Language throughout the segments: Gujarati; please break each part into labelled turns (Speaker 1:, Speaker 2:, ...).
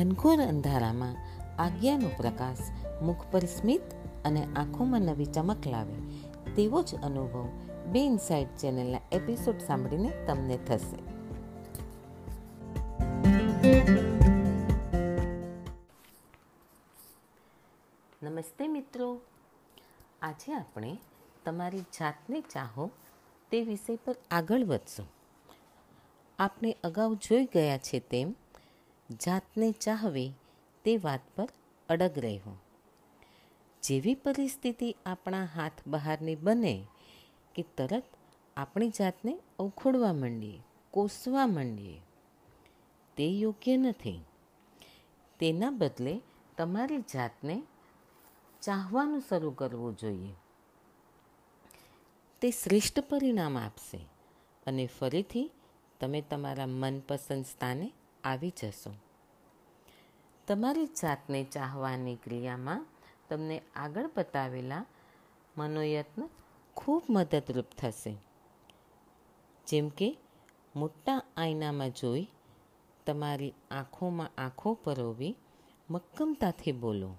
Speaker 1: ઘનઘોર અંધારામાં આજ્ઞાનો પ્રકાશ મુખ પર સ્મિત અને આંખોમાં નવી ચમક લાવે, તેવો જ અનુભવ બે ઇનસાઇડ ચેનલના એપિસોડ સાંભળીને તમને થશે. નમસ્તે મિત્રો. આજે આપણે તમારી જાતને ચાહો તે વિષય પર આગળ વધશું. આપણે અગાઉ જોઈ ગયા છે તેમ જાતને ચાહવી તે વાત પર અડગ રહેવું. જેવી પરિસ્થિતિ આપણા હાથ બહારની બને કે તરત આપણી જાતને અવખોડવા માંડીએ, કોસવા માંડીએ, તે યોગ્ય નથી. તેના બદલે તમારી જાતને ચાહવાનું શરૂ કરવું જોઈએ. તે શ્રેષ્ઠ પરિણામ આપશે અને ફરીથી તમે તમારા મનપસંદ સ્થાને આવી જશો. તમારી જાતને ચાહવાની ક્રિયામાં તમને આગળ બતાવેલા મનોયત્ન ખૂબ મદદરૂપ થશે. જેમ કે, મોટા આયનામાં જોઈ તમારી આંખોમાં આંખો પરોવી મક્કમતાથી બોલો,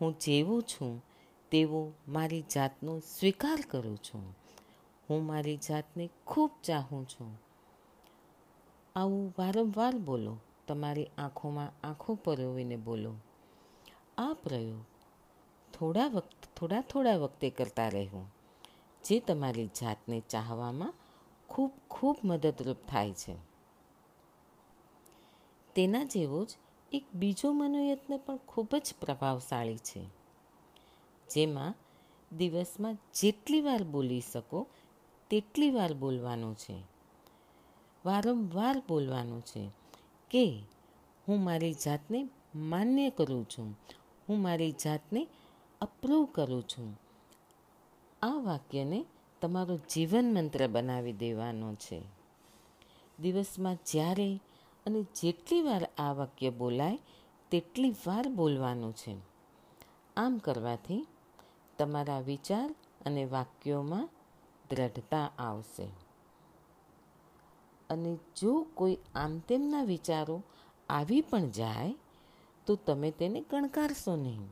Speaker 1: હું જેવું છું, તેવો મારી જાતનો સ્વીકાર કરું છું. હું મારી જાતને ખૂબ ચાહું છું. આવું વારંવાર બોલો. તમારી આંખોમાં આંખો પરોવીને બોલો. આ પ્રયોગ થોડા વખત થોડા થોડા વખતે કરતા રહેવું, જે તમારી જાતને ચાહવામાં ખૂબ ખૂબ મદદરૂપ થાય છે. તેના જેવો જ એક બીજો મનોયત્ન પણ ખૂબ જ પ્રભાવશાળી છે. જેમાં દિવસમાં જેટલી વાર બોલી શકો, તેટલી વાર બોલવાનું છે. વારંવાર બોલવાનું છે કે હું મારી જાતને માન્ય કરું છું. હું મારી જાતને અપ્રૂવ કરું છું. આ વાક્યને તમારો જીવન મંત્ર બનાવી દેવાનો છે. દિવસમાં જ્યારે અને જેટલી વાર આ વાક્ય બોલાય, તેટલી વાર બોલવાનું છે. આમ કરવાથી તમારા વિચાર અને વાક્યોમાં દ્રઢતા આવશે. અને જો કોઈ આમ તેમના વિચારો આવી પણ જાય, તો તમે તેને ગણકારશો નહીં.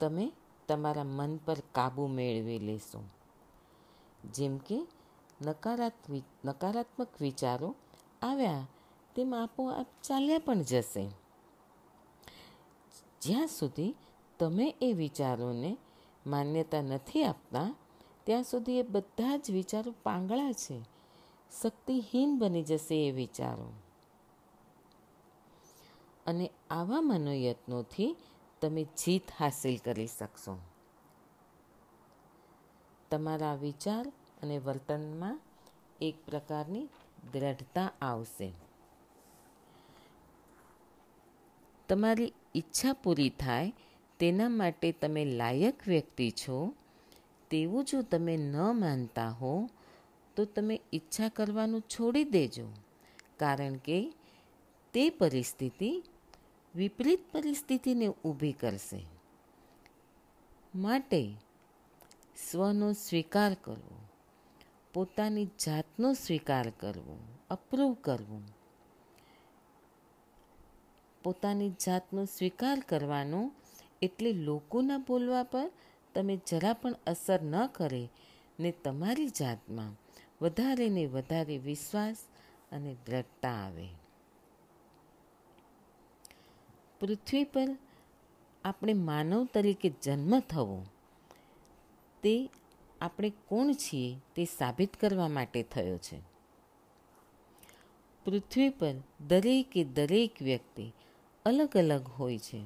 Speaker 1: તમે તમારા મન પર કાબૂ મેળવી લેશો. જેમ કે નકારાત્મક નકારાત્મક વિચારો આવ્યા, તેમ આપોઆપ ચાલ્યા પણ જશે. જ્યાં સુધી તમે એ વિચારોને માન્યતા નથી આપતા, ત્યાં સુધી એ બધા જ વિચારો પાંગળા છે. શક્તિહીન બની જશે એ વિચારો. અને આવા મનોયત્નોથી તમે જીત હાંસિલ કરી શકશો. તમારા વિચાર અને વર્તનમાં એક પ્રકારની દ્રઢતા આવશે. તમારી ઈચ્છા પૂરી થાય તેના માટે તમે લાયક વ્યક્તિ છો, તેવું જો તમે ન માનતા હો તો તમે ઈચ્છા કરવાનું છોડી દેજો. કારણ કે તે પરિસ્થિતિ વિપરીત પરિસ્થિતિને ઊભી કરશે. માટે સ્વનો સ્વીકાર કરવો, પોતાની જાતનો સ્વીકાર કરવો અપ્રૂવ કરવું. પોતાની જાતનો સ્વીકાર કરવાનો એટલે લોકોના બોલવા પર તમે જરા પણ અસર ન કરે ને તમારી જાતમાં વધારે ને વધારે વિશ્વાસ અને દ્રઢતા આવે. પૃથ્વી પર આપણે માનવ તરીકે જન્મ થવો, તે આપણે કોણ છીએ તે સાબિત કરવા માટે થયો છે. પૃથ્વી પર દરેકે દરેક વ્યક્તિ અલગ અલગ હોય છે.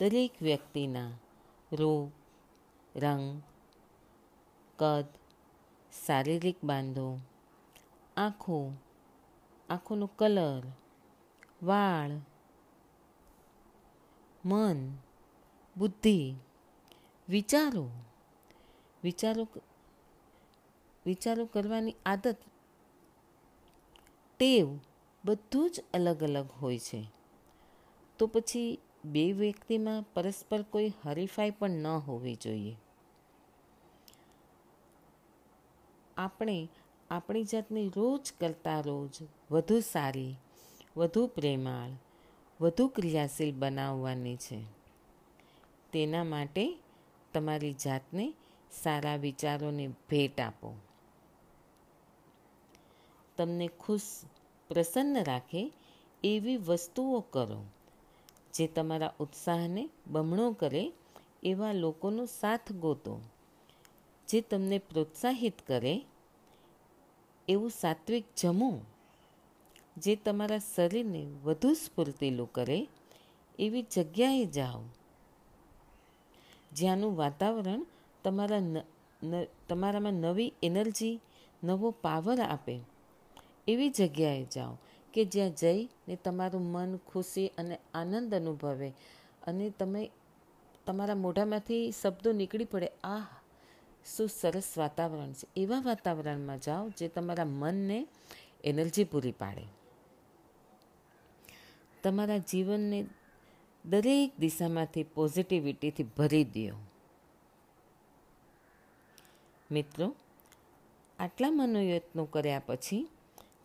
Speaker 1: દરેક વ્યક્તિના રોગ રંગ, કદ શારીરિક બાંધો. આંખો, આંખોનો કલર, વાળ, મન, બુદ્ધિ. વિચારો. વિચારો વિચારો કરવાની આદત. ટેવ બધું જ અલગ અલગ હોય છે. તો પછી બે વ્યક્તિમાં પરસ્પર કોઈ હરીફાઈ પણ ન હોવી જોઈએ. આપણે આપણી જાતને રોજ કરતાં રોજ વધુ સારી, વધુ પ્રેમાળ, વધુ ક્રિયાશીલ બનાવવાની છે. તેના માટે તમારી જાતને સારા વિચારોને ભેટ આપો. તમને ખુશ, પ્રસન્ન રાખે એવી વસ્તુઓ કરો જે તમારા ઉત્સાહને બમણો કરે એવા લોકોનો સાથ ગોતો. જે તમને પ્રોત્સાહિત કરે, એવું સાત્વિક જમવું, જે તમારા શરીરને વધુ સ્ફૂર્તિલું કરે, એવી જગ્યાએ જાઓ. જ્યાંનું વાતાવરણ તમારા તમારામાં નવી એનર્જી, નવો પાવર આપે, એવી જગ્યાએ જાઓ કે જ્યાં જઈને તમારું મન ખુશી અને આનંદ અનુભવે અને તમે તમારા મોઢામાંથી શબ્દો નીકળી પડે આ શું સરસ વાતાવરણ છે. એવા વાતાવરણમાં જાઓ જે તમારા મનને એનર્જી પૂરી પાડે. તમારા જીવનને દરેક દિશામાંથી પોઝિટિવિટીથી ભરી દો. મિત્રો, આટલા મનોયત્નો કર્યા પછી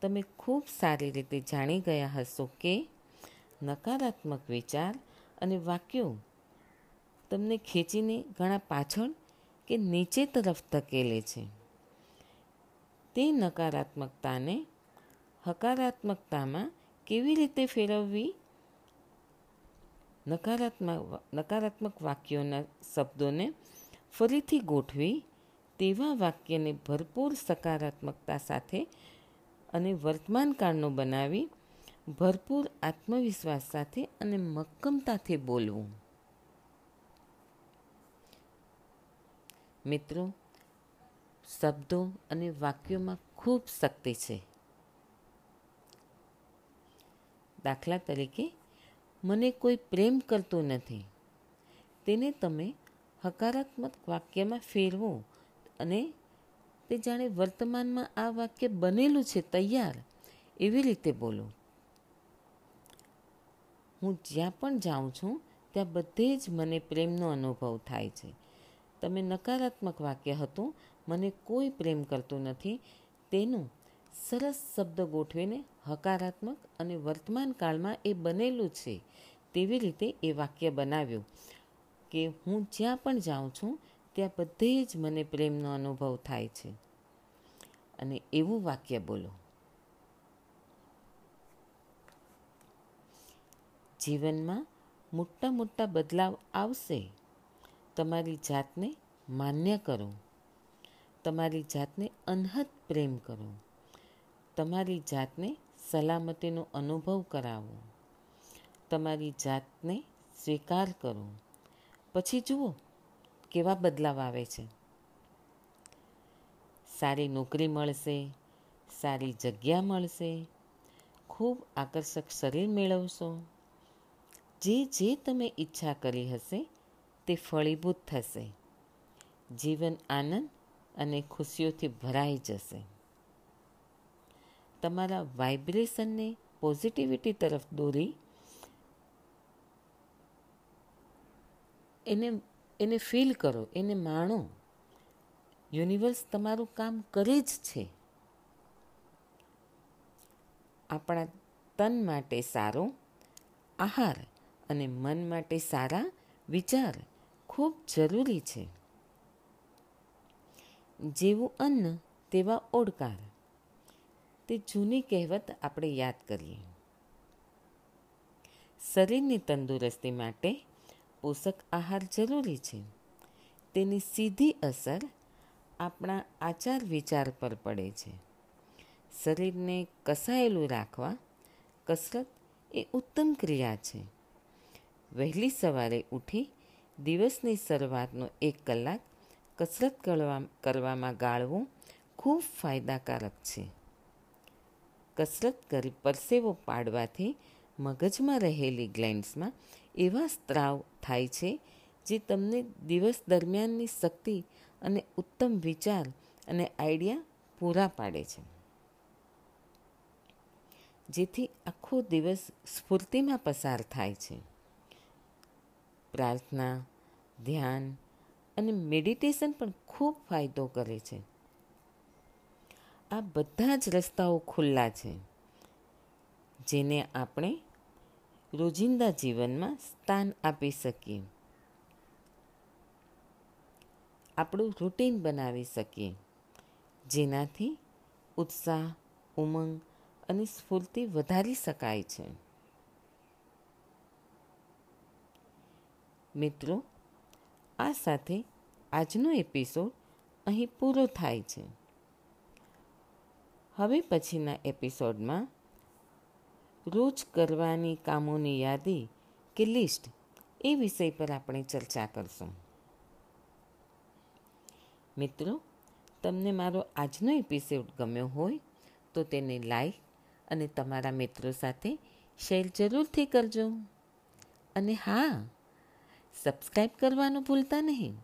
Speaker 1: તમે ખૂબ સારી રીતે જાણી ગયા હશો કે નકારાત્મક વિચાર અને વાક્યો તમને ખેંચીને ઘણા પાછળ કે નીચે તરફ ધકેલે છે. તે નકારાત્મકતાને હકારાત્મકતામાં કેવી રીતે ફેરવવી? નકારાત્મક નકારાત્મક વાક્યોના શબ્દોને ફરીથી ગોઠવી તેવા વાક્યને ભરપૂર સકારાત્મકતા સાથે અને વર્તમાન કાળનું બનાવી ભરપૂર આત્મવિશ્વાસ સાથે અને મક્કમતાથી બોલવું. મિત્રો, શબ્દો અને વાક્યોમાં ખૂબ શક્તિ છે. દાખલા તરીકે, મને કોઈ પ્રેમ કરતું નથી. તેને તમે હકારાત્મક વાક્યમાં ફેરવો અને તે જાણે વર્તમાનમાં આ વાક્ય બનેલું છે તૈયાર એવી રીતે બોલો. હું જ્યાં પણ જાઉં છું, ત્યાં બધે જ મને પ્રેમનો અનુભવ થાય છે. તમે નકારાત્મક વાક્ય હતું, મને કોઈ પ્રેમ કરતું નથી, તેનું સરસ શબ્દ ગોઠવીને હકારાત્મક અને વર્તમાન કાળમાં એ બનેલું છે, તેવી રીતે એ વાક્ય બનાવ્યું કે હું જ્યાં પણ જાઉં છું, ત્યાં બધે જ મને પ્રેમનો અનુભવ થાય છે. અને એવું વાક્ય બોલો. જીવનમાં મોટા મોટા બદલાવ આવશે. તમારી જાતને માન્ય કરો. તમારી જાતને અનહદ પ્રેમ કરો. તમારી જાતને સલામતીનો અનુભવ કરાવો. તમારી જાતને સ્વીકાર કરો. પછી જુઓ કેવા બદલાવ આવે છે. સારી નોકરી મળશે, સારી જગ્યા મળશે, ખૂબ આકર્ષક શરીર મેળવશો. જે જે તમે ઈચ્છા કરી હશે તે ફળીભૂત થશે. જીવન આનંદ અને ખુશીઓથી ભરાઈ જશે. તમારા વાઇબ્રેશનને પોઝિટિવિટી તરફ દોરી, એને એને ફીલ કરો, એને માણો. યુનિવર્સ તમારું કામ કરે જ છે. આપણા તન માટે સારો આહાર અને મન માટે સારા વિચાર. ખૂબ જરૂરી છે. જેવું અન્ન તેવા ઓડકાર. તે જૂની કહેવત આપણે યાદ કરીએ. શરીરની તંદુરસ્તી માટે પોષક આહાર જરૂરી છે. તેની સીધી અસર આપણા આચાર વિચાર પર પડે છે. શરીરને કસાયેલું રાખવા કસરત એ ઉત્તમ ક્રિયા છે. વહેલી સવારે ઉઠી દિવસની શરૂઆતનો એક કલાક કસરત કરવા, કરવામાં ગાળવું ખૂબ ફાયદાકારક છે. કસરત કરી પરસેવો પાડવાથી મગજમાં રહેલી ગ્લેન્ડ્સમાં એવા સ્ત્રાવ થાય છે જે તમને દિવસ દરમિયાનની શક્તિ અને ઉત્તમ વિચાર અને આઈડિયા પૂરા પાડે છે. જેથી આખો દિવસ સ્ફૂર્તિમાં પસાર થાય છે. પ્રાર્થના, ધ્યાન અને મેડિટેશન પણ ખૂબ ફાયદો કરે છે. આ બધા જ રસ્તાઓ ખુલ્લા છે, જેને આપણે રોજિંદા જીવનમાં સ્થાન આપી શકીએ. આપણું રૂટીન બનાવી શકીએ, જેનાથી ઉત્સાહ, ઉમંગ અને સ્ફૂર્તિ વધારી શકાય છે. મિત્રો, આ સાથે આજનો એપિસોડ અહીં પૂરો થાય છે. હવે પછીના એપિસોડમાં રોજ કરવાની કામોની યાદી કે લિસ્ટ એ વિષય પર આપણે ચર્ચા કરશું. મિત્રો, તમને મારો આજનો એપિસોડ ગમ્યો હોય તો તેને લાઈક અને તમારા મિત્રો સાથે શેર જરૂરથી કરજો. અને હા સબસ્ક્રાઈબ કરવાનું ભૂલતા નહીં.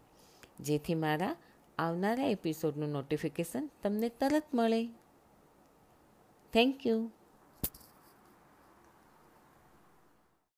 Speaker 1: જેથી મારા આવનારા એપિસોડનું નોટિફિકેશન તમને તરત મળે. Thank you